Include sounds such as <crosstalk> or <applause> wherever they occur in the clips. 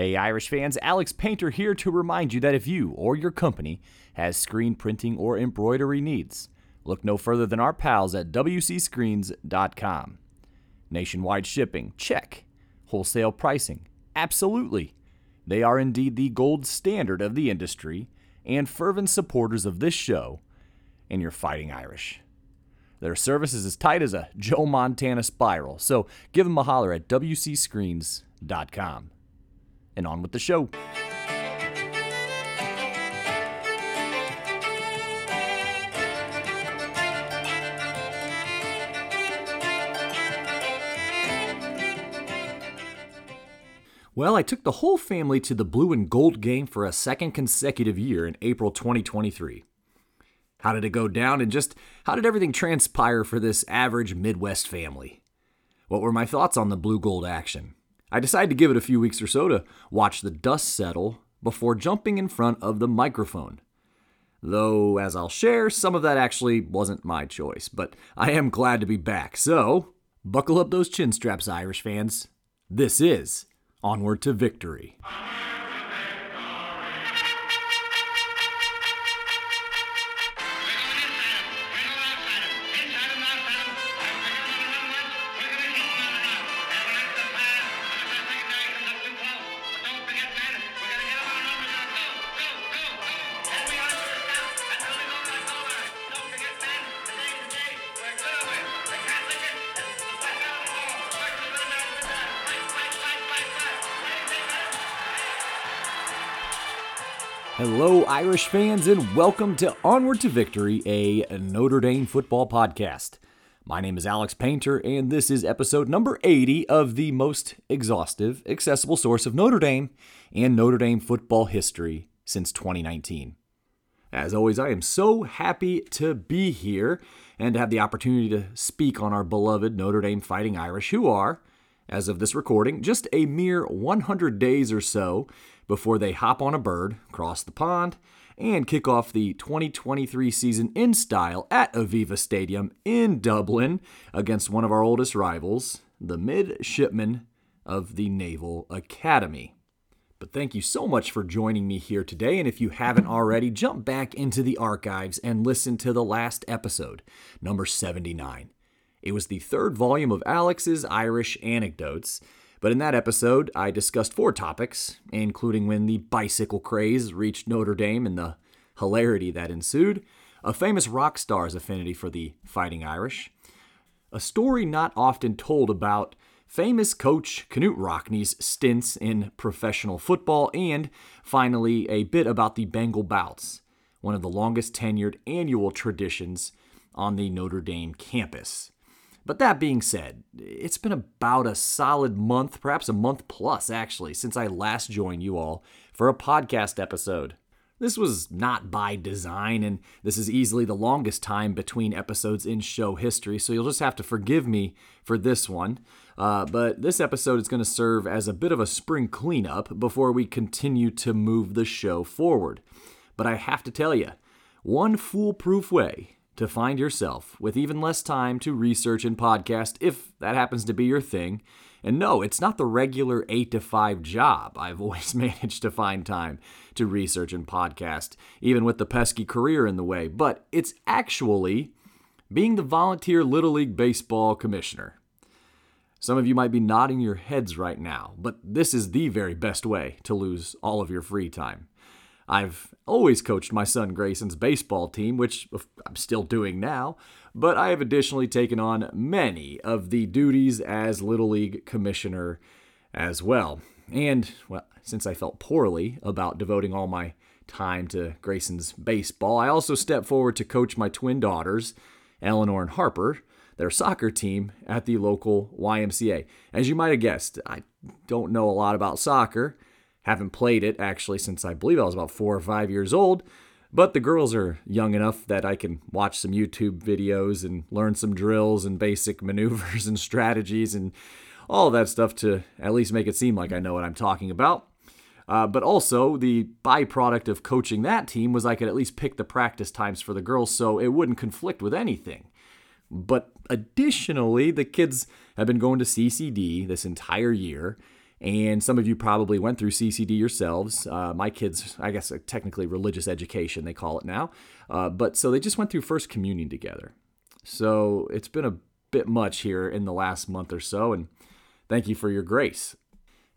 Hey, Irish fans, Alex Painter here to remind you that if you or your company has screen printing or embroidery needs, look no further than our pals at WCScreens.com. Nationwide shipping, check. Wholesale pricing, absolutely. They are indeed the gold standard of the industry and fervent supporters of this show and your fighting Irish. Their service is as tight as a Joe Montana spiral, so give them a holler at WCScreens.com. And on with the show. Well, I took the whole family to the blue and gold game for a second consecutive year in April 2023. How did it go down, and just how did everything transpire for this average Midwest family? What were my thoughts on the blue gold action? I decided to give it a few weeks or so to watch the dust settle before jumping in front of the microphone. Though, as I'll share, some of that actually wasn't my choice, but I am glad to be back. So, buckle up those chin straps, Irish fans. This is Onward to Victory. Hello, Irish fans, and welcome to Onward to Victory, a Notre Dame football podcast. My name is Alex Painter, and this is episode number 80 of the most exhaustive, accessible source of Notre Dame and Notre Dame football history since 2019. As always, I am so happy to be here and to have the opportunity to speak on our beloved Notre Dame Fighting Irish, who are, as of this recording, just a mere 100 days or so before they hop on a bird, cross the pond, and kick off the 2023 season in style at Aviva Stadium in Dublin against one of our oldest rivals, the midshipmen of the Naval Academy. But thank you so much for joining me here today. And if you haven't already, jump back into the archives and listen to the last episode, number 79. It was the third volume of Alex's Irish Anecdotes, but in that episode, I discussed four topics, including when the bicycle craze reached Notre Dame and the hilarity that ensued, a famous rock star's affinity for the Fighting Irish, a story not often told about famous coach Knute Rockne's stints in professional football, and finally, a bit about the Bengal Bouts, one of the longest tenured annual traditions on the Notre Dame campus. But that being said, it's been about a solid month, perhaps a month plus actually, since I last joined you all for a podcast episode. This was not by design, and this is easily the longest time between episodes in show history, so you'll just have to forgive me for this one. Uh, but this episode is going to serve as a bit of a spring cleanup before we continue to move the show forward. But I have to tell you, one foolproof way to find yourself with even less time to research and podcast if that happens to be your thing. And no, it's not the regular 8 to 5 job. I've <laughs> always managed to find time to research and podcast, even with the pesky career in the way, but it's actually being the volunteer Little League Baseball commissioner. Some of you might be nodding your heads right now, but this is the very best way to lose all of your free time. I've always coached my son Grayson's baseball team, which I'm still doing now, but I have additionally taken on many of the duties as Little League commissioner as well. And, well, since I felt poorly about devoting all my time to Grayson's baseball, I also stepped forward to coach my twin daughters, Eleanor and Harper, their soccer team at the local YMCA. As you might have guessed, I don't know a lot about soccer haven't played it actually since I believe I was about four or five years old. But the girls are young enough that I can watch some YouTube videos and learn some drills and basic <laughs> maneuvers and strategies and all that stuff to at least make it seem like I know what I'm talking about. Uh, but also, the byproduct of coaching that team was I could at least pick the practice times for the girls so it wouldn't conflict with anything. But additionally, the kids have been going to CCD this entire year And some of you probably went through CCD yourselves. Uh, my kids, I guess, technically religious education, they call it now. Uh, but so they just went through First Communion together. So it's been a bit much here in the last month or so. And thank you for your grace.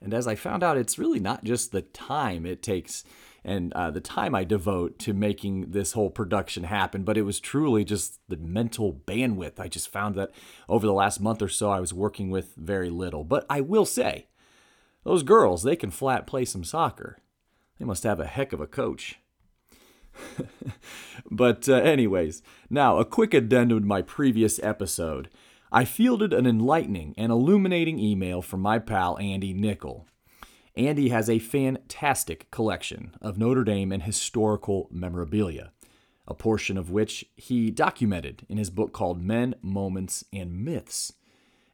And as I found out, it's really not just the time it takes and uh, the time I devote to making this whole production happen, but it was truly just the mental bandwidth. I just found that over the last month or so, I was working with very little. But I will say, those girls, they can flat play some soccer. They must have a heck of a coach. <laughs> but, uh, anyways, now a quick addendum to my previous episode. I fielded an enlightening and illuminating email from my pal Andy Nickel. Andy has a fantastic collection of Notre Dame and historical memorabilia, a portion of which he documented in his book called Men, Moments, and Myths.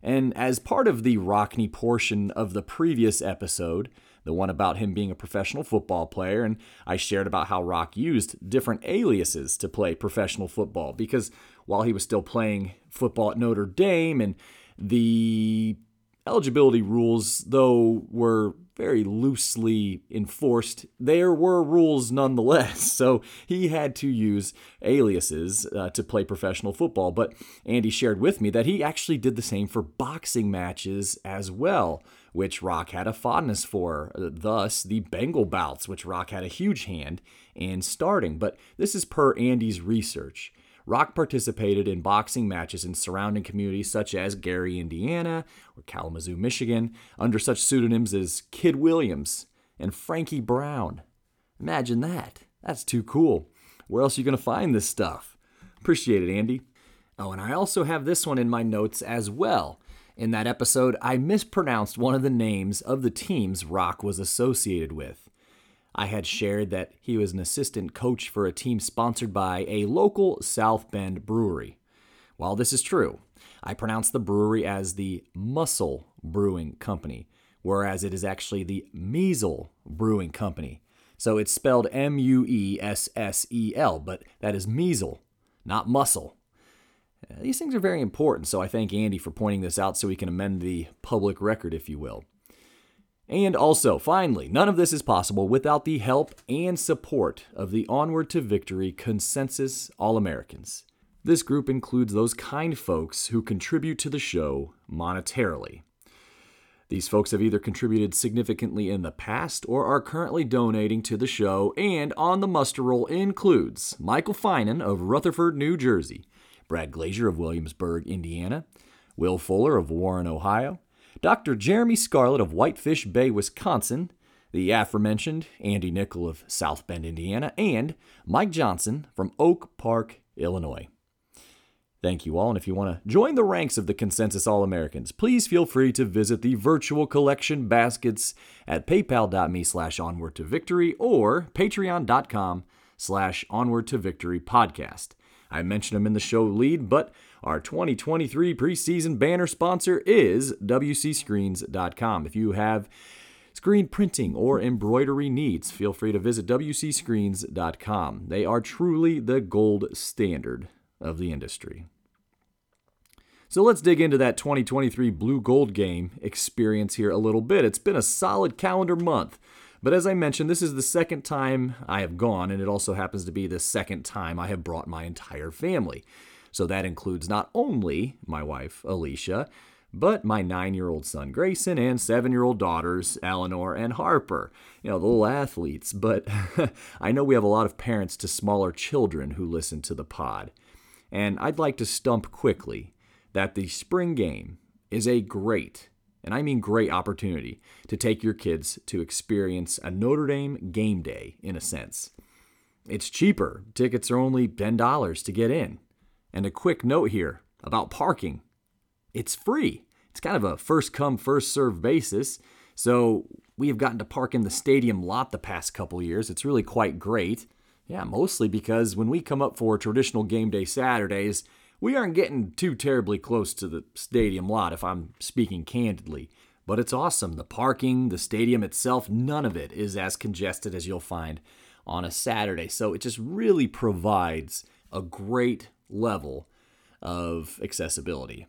And as part of the Rockne portion of the previous episode, the one about him being a professional football player, and I shared about how Rock used different aliases to play professional football because while he was still playing football at Notre Dame and the eligibility rules, though, were very loosely enforced, there were rules nonetheless. <laughs> So he had to use aliases uh, to play professional football. But Andy shared with me that he actually did the same for boxing matches as well, which Rock had a fondness for. Uh, thus, the Bengal bouts, which Rock had a huge hand in starting. But this is per Andy's research. Rock participated in boxing matches in surrounding communities such as Gary, Indiana, or Kalamazoo, Michigan, under such pseudonyms as Kid Williams and Frankie Brown. Imagine that. That's too cool. Where else are you going to find this stuff? Appreciate it, Andy. Oh, and I also have this one in my notes as well. In that episode, I mispronounced one of the names of the teams Rock was associated with. I had shared that he was an assistant coach for a team sponsored by a local South Bend brewery. While this is true, I pronounce the brewery as the Muscle Brewing Company, whereas it is actually the Muessel Brewing Company. So it's spelled M U E S S E L, but that is Measle, not muscle. These things are very important, so I thank Andy for pointing this out so we can amend the public record, if you will. And also, finally, none of this is possible without the help and support of the Onward to Victory Consensus All Americans. This group includes those kind folks who contribute to the show monetarily. These folks have either contributed significantly in the past or are currently donating to the show, and on the muster roll includes Michael Finan of Rutherford, New Jersey, Brad Glazier of Williamsburg, Indiana, Will Fuller of Warren, Ohio, Dr. Jeremy Scarlett of Whitefish Bay, Wisconsin, the aforementioned Andy Nickel of South Bend, Indiana, and Mike Johnson from Oak Park, Illinois. Thank you all, and if you want to join the ranks of the Consensus All Americans, please feel free to visit the virtual collection baskets at paypal.me slash onward to victory or patreon.com slash onward to victory podcast. I mentioned them in the show lead, but our 2023 preseason banner sponsor is WCScreens.com. If you have screen printing or embroidery needs, feel free to visit WCScreens.com. They are truly the gold standard of the industry. So let's dig into that 2023 Blue Gold game experience here a little bit. It's been a solid calendar month. But as I mentioned, this is the second time I have gone, and it also happens to be the second time I have brought my entire family. So that includes not only my wife, Alicia, but my nine year old son, Grayson, and seven year old daughters, Eleanor and Harper. You know, the little athletes. But <laughs> I know we have a lot of parents to smaller children who listen to the pod. And I'd like to stump quickly that the spring game is a great, and I mean great opportunity to take your kids to experience a Notre Dame game day in a sense. It's cheaper. Tickets are only $10 to get in. And a quick note here about parking it's free. It's kind of a first come, first serve basis. So we have gotten to park in the stadium lot the past couple years. It's really quite great. Yeah, mostly because when we come up for traditional game day Saturdays, we aren't getting too terribly close to the stadium lot, if I'm speaking candidly. But it's awesome. The parking, the stadium itself, none of it is as congested as you'll find on a Saturday. So it just really provides a great level of accessibility.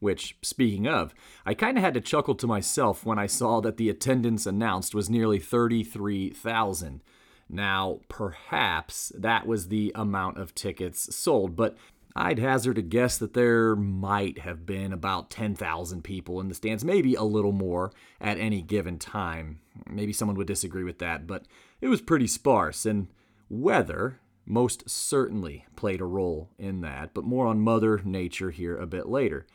Which, speaking of, I kind of had to chuckle to myself when I saw that the attendance announced was nearly 33,000. Now, perhaps that was the amount of tickets sold, but I'd hazard a guess that there might have been about 10,000 people in the stands, maybe a little more at any given time. Maybe someone would disagree with that, but it was pretty sparse, and weather most certainly played a role in that, but more on Mother Nature here a bit later.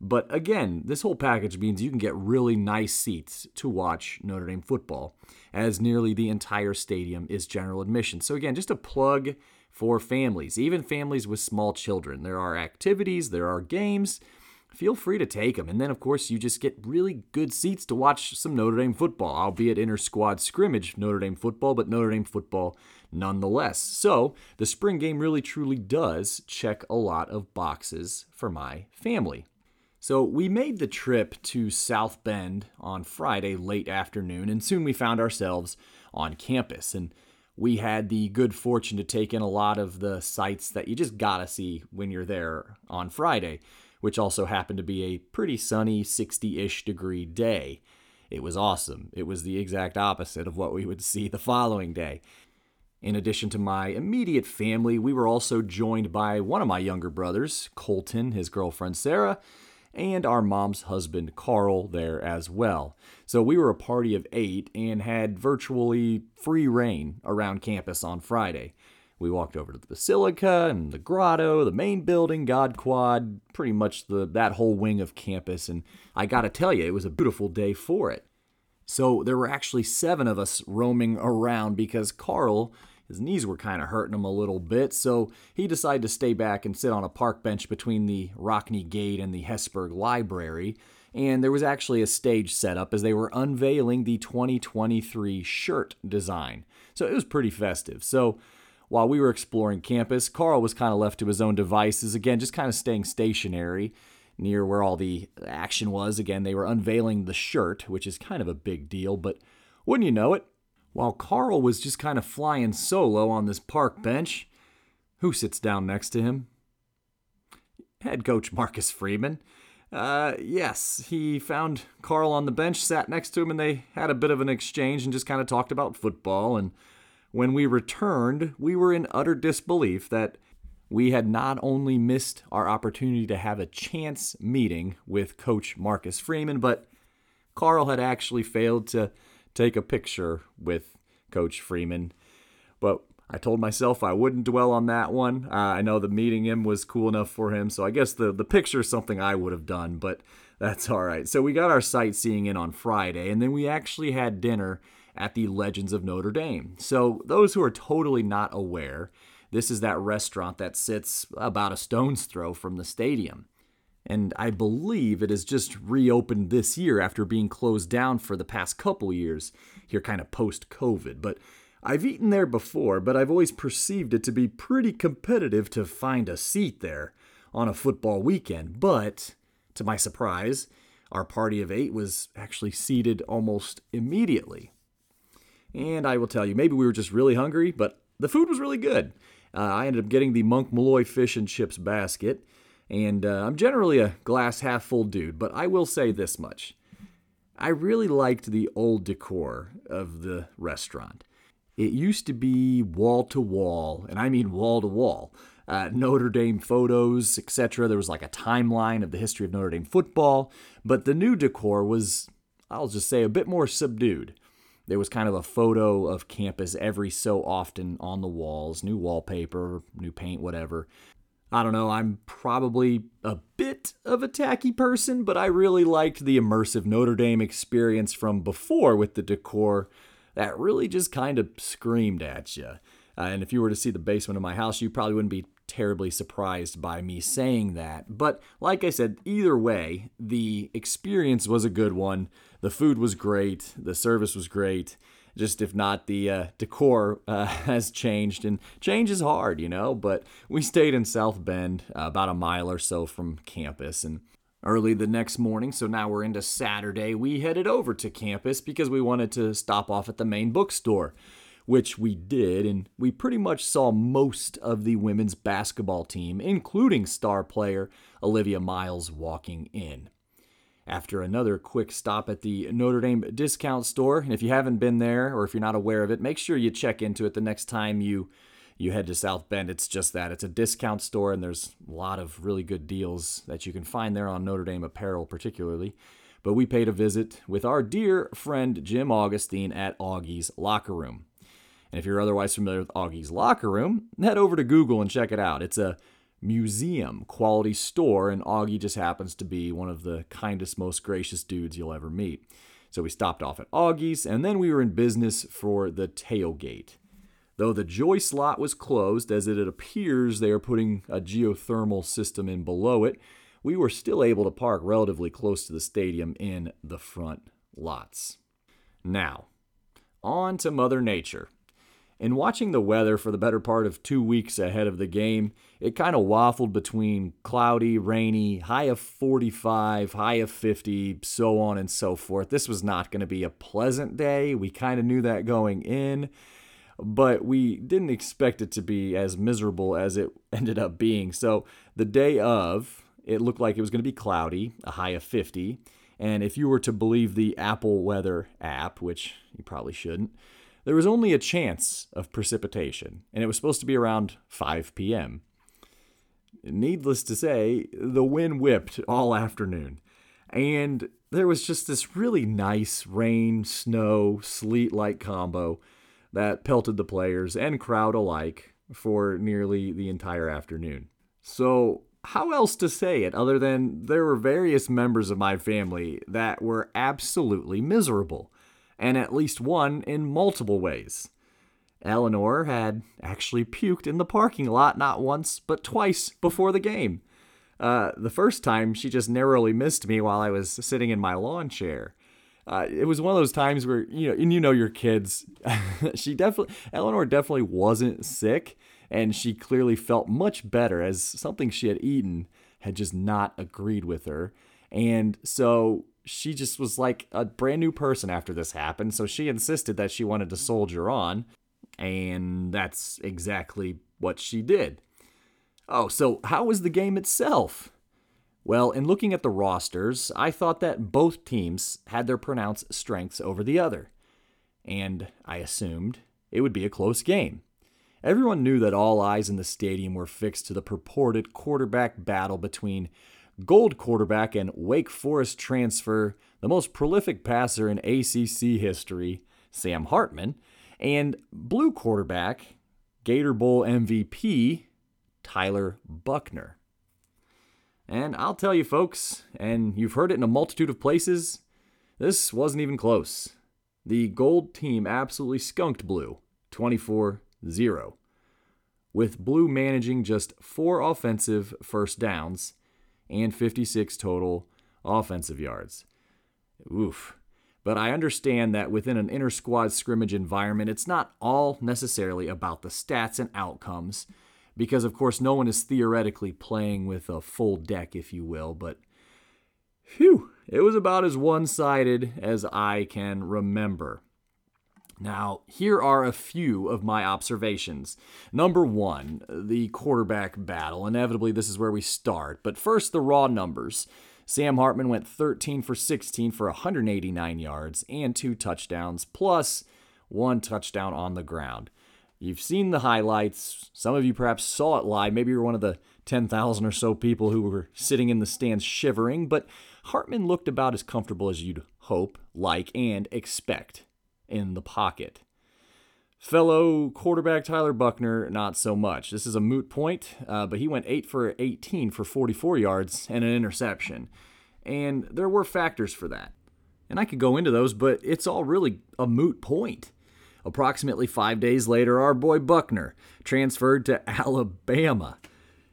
But again, this whole package means you can get really nice seats to watch Notre Dame football, as nearly the entire stadium is general admission. So, again, just a plug for families, even families with small children. There are activities, there are games. Feel free to take them. And then, of course, you just get really good seats to watch some Notre Dame football, albeit inter squad scrimmage Notre Dame football, but Notre Dame football nonetheless. So, the spring game really truly does check a lot of boxes for my family. So we made the trip to South Bend on Friday late afternoon, and soon we found ourselves on campus. And we had the good fortune to take in a lot of the sights that you just gotta see when you're there on Friday, which also happened to be a pretty sunny 60 ish degree day. It was awesome. It was the exact opposite of what we would see the following day. In addition to my immediate family, we were also joined by one of my younger brothers, Colton, his girlfriend Sarah, and our mom's husband, Carl, there as well. So we were a party of eight and had virtually free reign around campus on Friday. We walked over to the Basilica and the Grotto, the main building, God Quad, pretty much the that whole wing of campus, and I gotta tell you, it was a beautiful day for it. So there were actually seven of us roaming around because Carl his knees were kind of hurting him a little bit, so he decided to stay back and sit on a park bench between the Rockne Gate and the Hesburgh Library. And there was actually a stage set up as they were unveiling the 2023 shirt design. So it was pretty festive. So while we were exploring campus, Carl was kind of left to his own devices, again, just kind of staying stationary near where all the action was. Again, they were unveiling the shirt, which is kind of a big deal, but wouldn't you know it, while Carl was just kind of flying solo on this park bench, who sits down next to him? Head coach Marcus Freeman. Uh, yes, he found Carl on the bench, sat next to him, and they had a bit of an exchange and just kind of talked about football. And when we returned, we were in utter disbelief that we had not only missed our opportunity to have a chance meeting with Coach Marcus Freeman, but Carl had actually failed to take a picture with Coach Freeman. But I told myself I wouldn't dwell on that one. Uh, I know the meeting him was cool enough for him, so I guess the, the picture is something I would have done, but that's all right. So we got our sightseeing in on Friday, and then we actually had dinner at the Legends of Notre Dame. So those who are totally not aware, this is that restaurant that sits about a stone's throw from the stadium and I believe it has just reopened this year after being closed down for the past couple years, here kind of post COVID. But I've eaten there before, but I've always perceived it to be pretty competitive to find a seat there on a football weekend. But to my surprise, our party of eight was actually seated almost immediately. And I will tell you, maybe we were just really hungry, but the food was really good. Uh, I ended up getting the Monk Malloy fish and chips basket. And uh, I'm generally a glass half full dude, but I will say this much. I really liked the old decor of the restaurant. It used to be wall to wall, and I mean wall to wall. Uh, Notre Dame photos, etc. There was like a timeline of the history of Notre Dame football, but the new decor was, I'll just say, a bit more subdued. There was kind of a photo of campus every so often on the walls, new wallpaper, new paint, whatever. I don't know, I'm probably a bit of a tacky person, but I really liked the immersive Notre Dame experience from before with the decor that really just kind of screamed at you. Uh, and if you were to see the basement of my house, you probably wouldn't be terribly surprised by me saying that. But like I said, either way, the experience was a good one. The food was great, the service was great just if not the uh, decor uh, <laughs> has changed. And change is hard you know but we stayed in south bend uh, about a mile or so from campus. And early the next morning so now we're into saturday we headed over to campus because we wanted to stop off at the main bookstore which we did. And we pretty much saw most of the women's basketball team including star player Olivia Miles walking in. After another quick stop at the Notre Dame discount store, and if you haven't been there or if you're not aware of it, make sure you check into it the next time you you head to South Bend. It's just that it's a discount store, and there's a lot of really good deals that you can find there on Notre Dame apparel, particularly. But we paid a visit with our dear friend Jim Augustine at Augie's Locker Room. And if you're otherwise familiar with Augie's Locker Room, head over to Google and check it out. It's a museum quality store, and Augie just happens to be one of the kindest, most gracious dudes you'll ever meet. So we stopped off at Augie's, and then we were in business for the tailgate. Though the Joyce lot was closed, as it appears they are putting a geothermal system in below it, we were still able to park relatively close to the stadium in the front lots. Now, on to Mother Nature. In watching the weather for the better part of two weeks ahead of the game, it kind of waffled between cloudy, rainy, high of 45, high of 50, so on and so forth. This was not going to be a pleasant day. We kind of knew that going in, but we didn't expect it to be as miserable as it <laughs> ended up being. So the day of, it looked like it was going to be cloudy, a high of 50. And if you were to believe the Apple Weather app, which you probably shouldn't, there was only a chance of precipitation, and it was supposed to be around 5 p.m. Needless to say, the wind whipped all afternoon, and there was just this really nice rain, snow, sleet like combo that pelted the players and crowd alike for nearly the entire afternoon. So, how else to say it other than there were various members of my family that were absolutely miserable? And at least one in multiple ways. Eleanor had actually puked in the parking lot not once, but twice before the game. Uh, the first time, she just narrowly missed me while I was sitting in my lawn chair. Uh, it was one of those times where you know, and you know your kids. <laughs> she definitely, Eleanor definitely wasn't sick, and she clearly felt much better as something she had eaten had just not agreed with her, and so she just was like a brand new person after this happened, so she insisted that she wanted to mm-hmm. soldier on, and that's exactly what she did. Oh, so how was the game itself? Well, in looking at the rosters, I thought that both teams had their pronounced strengths over the other, and I assumed it would be a close game. Everyone knew that all eyes in the stadium were fixed to the purported quarterback battle between Gold quarterback and Wake Forest transfer, the most prolific passer in ACC history, Sam Hartman, and Blue quarterback, Gator Bowl MVP, Tyler Buchner. And I'll tell you, folks, and you've heard it in a multitude of places, this wasn't even close. The gold team absolutely skunked Blue 24 0, with Blue managing just four offensive first downs and 56 total offensive yards. Oof. But I understand that within an inter squad scrimmage environment, it's not all necessarily about the stats and outcomes, because of course no one is theoretically playing with a full deck, if you will, but phew, it was about as one sided as I can remember. Now, here are a few of my observations. Number one, the quarterback battle. Inevitably, this is where we start. But first, the raw numbers. Sam Hartman went 13 for 16 for 189 yards and two touchdowns, plus one touchdown on the ground. You've seen the highlights. Some of you perhaps saw it live. Maybe you're one of the 10,000 or so people who were sitting in the stands shivering, but Hartman looked about as comfortable as you'd hope, like, and expect in the pocket. Fellow quarterback Tyler Buchner, not so much. This is a moot point, uh, but he went 8 for 18 for 44 yards and an interception. And there were factors for that. And I could go into those, but it's all really a moot point. Approximately five days later, our boy Buchner transferred to <laughs> Alabama.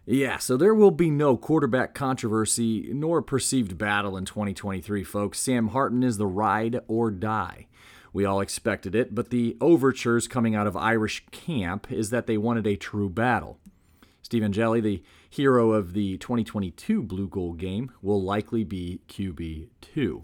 Yeah, so there will be no quarterback controversy nor perceived battle in 2023, folks. Sam Hartman is the ride or die. We all expected it, but the overtures coming out of Irish camp is that they wanted a true battle. Stephen Angeli, the hero of the 2022 Blue Gold game, will likely be QB2.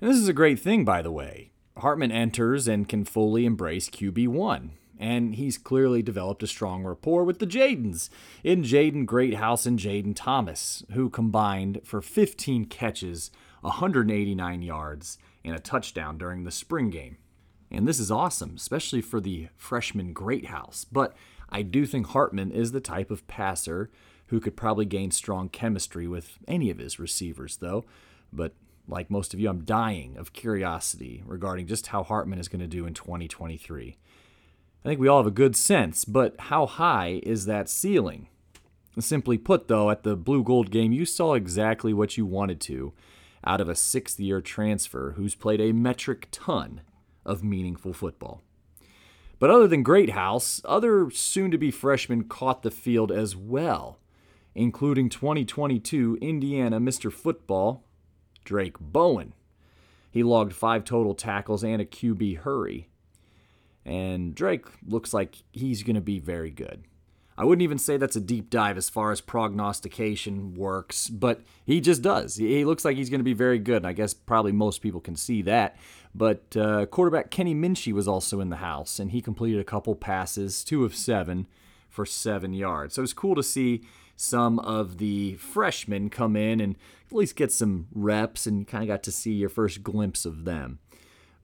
And this is a great thing, by the way. Hartman enters and can fully embrace QB1. and he's clearly developed a strong rapport with the Jadens in Jaden Greathouse and Jayden Thomas, who combined for 15 catches, 189 yards, and a touchdown during the spring game. And this is awesome, especially for the freshman Greathouse. But I do think Hartman is the type of passer who could probably gain strong chemistry with any of his receivers, though. But like most of you, I'm dying of curiosity regarding just how Hartman is going to do in 2023. I think we all have a good sense, but how high is that ceiling? Simply put, though, at the Blue Gold game, you saw exactly what you wanted to out of a sixth year transfer who's played a metric ton of meaningful football. But other than Greathouse, other soon to be freshmen caught the field as well, including 2022 Indiana Mr. Football, Drayk Bowen. He logged five total tackles and a QB hurry. And Drayk looks like he's going to be very good. I wouldn't even say that's a deep dive as far as prognostication works, but he just does. He looks like he's going to be very good, and I guess probably most people can see that. But uh, quarterback Kenny Minchey was also in the house, and he completed a couple passes, two of seven, for seven yards. So it was cool to see some of the freshmen come in and at least get some reps, and kind of got to see your first glimpse of them.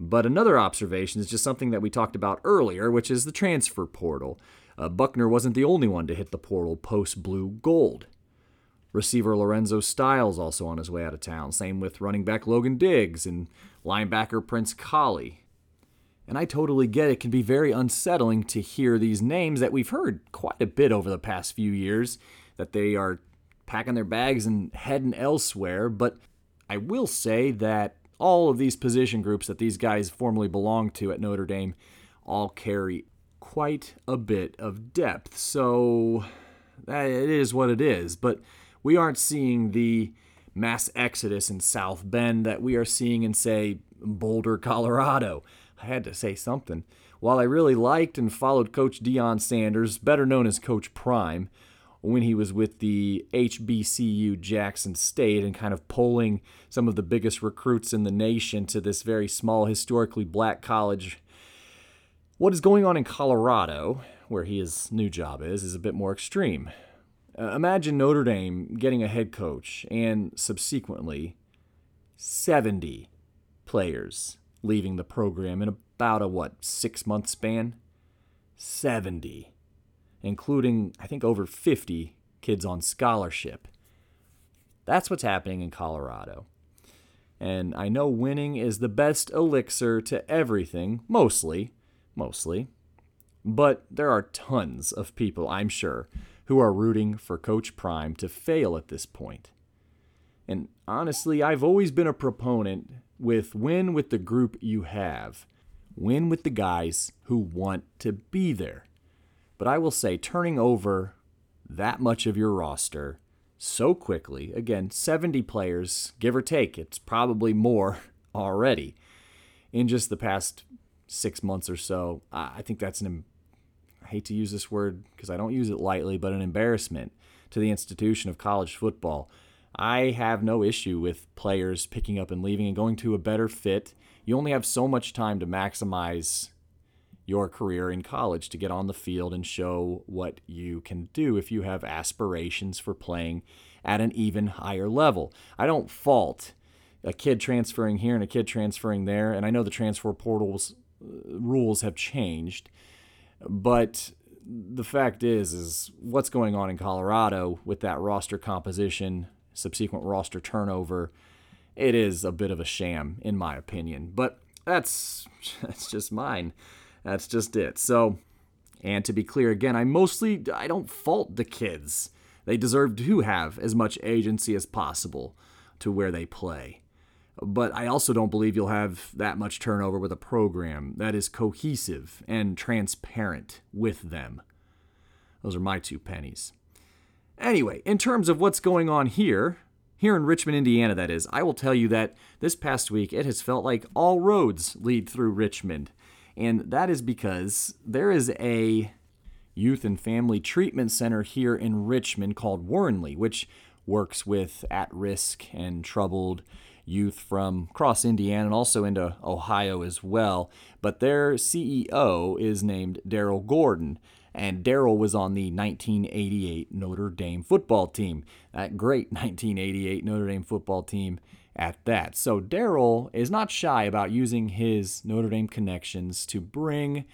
But another observation is just something that we talked about earlier, which is the transfer portal. Uh, Buchner wasn't the only one to hit the portal post blue gold. Receiver Lorenzo Styles also on his way out of town. Same with running back Logan Diggs and linebacker Prince Kollie. And I totally get it can be very unsettling to hear these names that we've heard quite a bit over the past few years that they are packing their bags and heading elsewhere. But I will say that all of these position groups that these guys formerly belonged to at Notre Dame all carry quite a bit of depth. So that it is what it is. But we aren't seeing the mass exodus in South Bend that we are seeing in, say, Boulder, Colorado. I had to say something. While I really liked and followed Coach Deion Sanders, better known as Coach Prime, when he was with the HBCU Jackson State and kind of polling some of the biggest recruits in the nation to this very small, historically black college what is going on in Colorado, where his new job is, is a bit more extreme. Uh, imagine Notre Dame getting a head coach and subsequently 70 players leaving the program in about a what, six month span? 70, including, I think, over 50 kids on scholarship. That's what's happening in Colorado. And I know winning is the best elixir to everything, mostly mostly. But there are tons of people, I'm sure, who are rooting for Coach Prime to fail at this point. And honestly, I've always been a proponent with win with the group you have, win with the guys who want to be there. But I will say, turning over that much of your roster so quickly, again, 70 players, give or take, it's probably more <laughs> already, in just the past six months or so. I think that's an, I hate to use this word because I don't use it lightly, but an embarrassment to the institution of college football. I have no issue with players picking up and leaving and going to a better fit. You only have so much time to maximize your career in college to get on the field and show what you can do if you have aspirations for playing at an even higher level. I don't fault a kid transferring here and a kid transferring there, and I know the transfer portals rules have changed. But the fact is, is what's going on in Colorado with that roster composition, subsequent roster turnover, it is a bit of a sham, in my opinion. But that's <laughs> that's just mine. That's just it. So, and to be clear again, I mostly I don't fault the kids. They deserve to have as much agency as possible to where they play but I also don't believe you'll have that much turnover with a program that is cohesive and transparent with them. Those are my two pennies. Anyway, in terms of what's going on here, here in Richmond, Indiana, that is, I will tell you that this past week it has felt like all roads lead through Richmond. And that is because there is a youth and family treatment center here in Richmond called Wernle, which works with at risk and troubled youth from across Indiana and also into Ohio as well. But their CEO is named Darrell Gordon. And Darrell was on the 1988 Notre Dame football team. That great <laughs> 1988 Notre Dame football team at that. So Darrell is not shy about using his Notre Dame connections to bring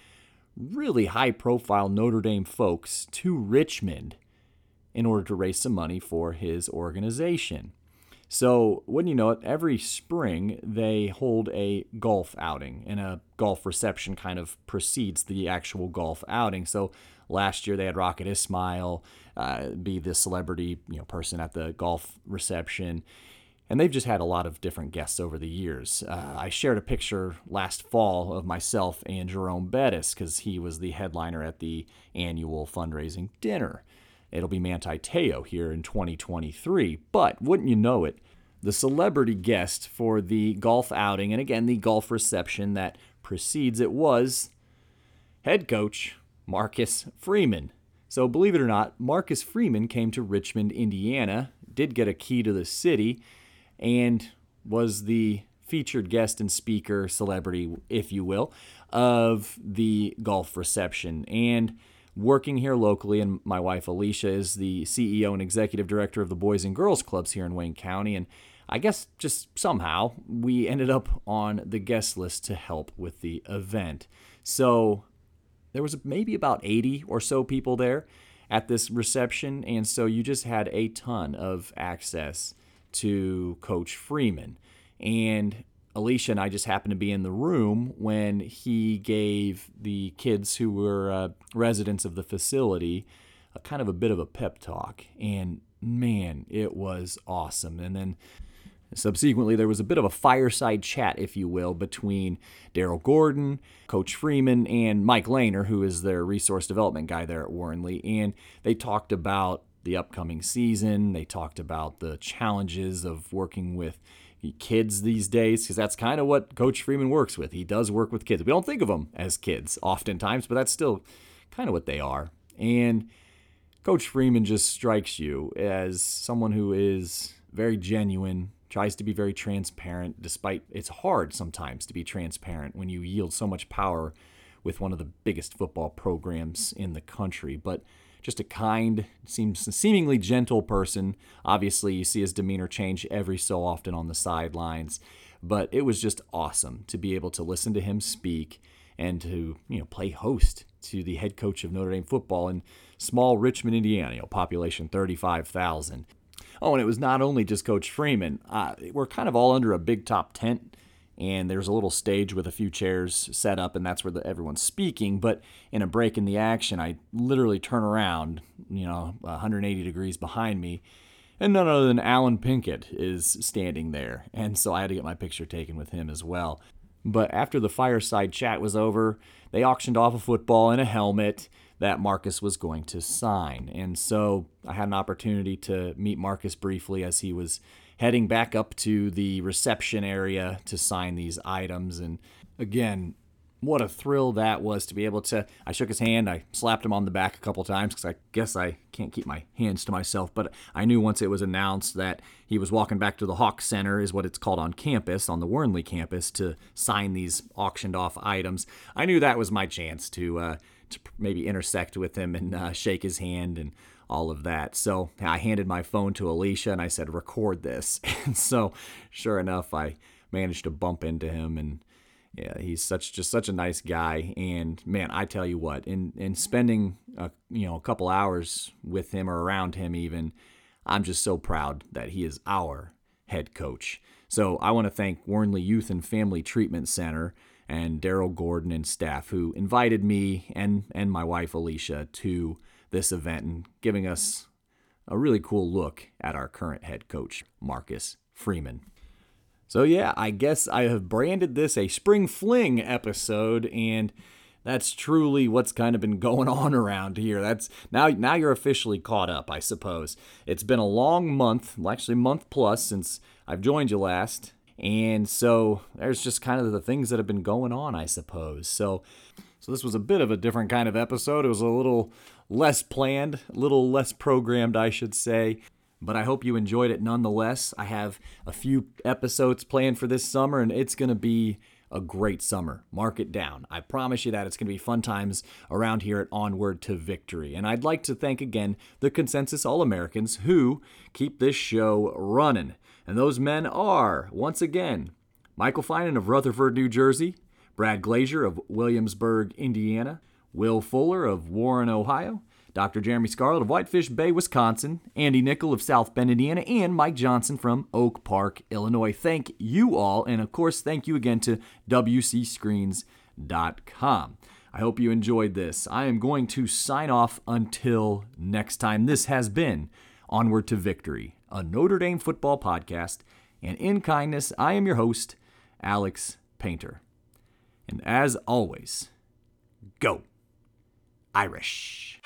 really high profile Notre Dame folks to Richmond in order to raise some money for his organization. So, wouldn't you know it, every spring they hold a golf outing, and a golf reception kind of precedes the actual golf outing. So, last year they had Rocket Ismail uh, be the celebrity you know person at the golf reception. And they've just had a lot of different guests over the years. Uh, I shared a picture last fall of myself and Jerome Bettis because he was the headliner at the annual fundraising dinner. It'll be Manti Te'o here in 2023. But wouldn't you know it, the celebrity guest for the golf outing, and again, the golf reception that precedes it was head coach Marcus Freeman. So, believe it or not, Marcus Freeman came to Richmond, Indiana, did get a key to the city, and was the featured guest and speaker, celebrity, if you will, of the golf reception. And working here locally, and my wife Alicia is the CEO and executive director of the Boys and Girls Clubs here in Wayne County. And I guess just somehow we ended up on the guest list to help with the event. So there was maybe about 80 or so people there at this reception. And so you just had a ton of access to Coach Freeman. And Alicia and I just happened to be in the room when he gave the kids who were uh, residents of the facility a kind of a bit of a pep talk. And man, it was awesome. And then subsequently, there was a bit of a fireside chat, if you will, between Darrell Gordon, Coach Freeman, and Mike Laner, who is their resource development guy there at Wernle. And they talked about the upcoming season. They talked about the challenges of working with kids these days because that's kind of what Coach Freeman works with. He does work with kids. We don't think of them as kids oftentimes, but that's still kind of what they are. And Coach Freeman just strikes you as someone who is very genuine, tries to be very transparent, despite it's hard sometimes to be transparent when you yield so much power with one of the biggest football programs in the country. But just a kind, seems seemingly gentle person. Obviously, you see his demeanor change every so often on the sidelines, but it was just awesome to be able to listen to him speak and to you know play host to the head coach of Notre Dame football in small Richmond, Indiana, you know, population 35,000. Oh, and it was not only just Coach Freeman. Uh, we're kind of all under a big top tent and there's a little stage with a few chairs set up, and that's where the, everyone's speaking. But in a break in the action, I literally turn around, you know, 180 degrees behind me, and none other than Allen Pinkett is standing there. And so I had to get my picture taken with him as well. But after the fireside chat was over, they auctioned off a football and a helmet that Marcus was going to sign. And so I had an opportunity to meet Marcus briefly as he was heading back up to the reception area to sign these items. And again, what a thrill that was to be able to. I shook his hand, I slapped him on the back a couple times because I guess I can't keep my hands to myself. But I knew once it was announced that he was walking back to the Hawk Center, is what it's called on campus, on the Wernle campus, to sign these auctioned off items. I knew that was my chance to, uh, to maybe intersect with him and uh, shake his hand and all of that. So I handed my phone to Alicia and I said, record this. <laughs> And so sure enough, I managed to bump into him and yeah, he's such just such a nice guy. And man, I tell you what, in in spending a, you know a couple hours with him or around him, even, I'm just so proud that he is our head coach. So I want to thank Wernle Youth and Family Treatment Center and Darrell Gordon and staff who invited me and and my wife Alicia to this event and giving us a really cool look at our current head coach, Marcus Freeman. So, yeah, I guess I have branded this a spring fling episode, and that's truly what's kind of been <laughs> going on around here. That's now now you're officially caught up, I suppose. It's been a long month, actually month plus since I've joined you last. And so there's just kind of the things that have been going on, I suppose. So so this was a bit of a different kind of episode. It was a little less planned, a little less programmed, I should say. but I hope you enjoyed it nonetheless. I have a few episodes planned for this summer, and it's going to be a great summer. Mark it down. I promise you that it's going to be fun times around here at Onward to Victory. And I'd like to thank again the Consensus All Americans who keep this show running. And those men are, once again, Michael Finan of Rutherford, New Jersey, Brad Glazier of Williamsburg, Indiana, Will Fuller of Warren, Ohio, Dr. Jeremy Scarlett of Whitefish Bay, Wisconsin, Andy Nickel of South Bend, Indiana, and Mike Johnson from Oak Park, Illinois. Thank you all, and of course, thank you again to WCScreens.com. I hope you enjoyed this. I am going to sign off until next time. This has been Onward to Victory, a Notre Dame football podcast, and in kindness, I am your host, Alex Painter. And as always, go Irish.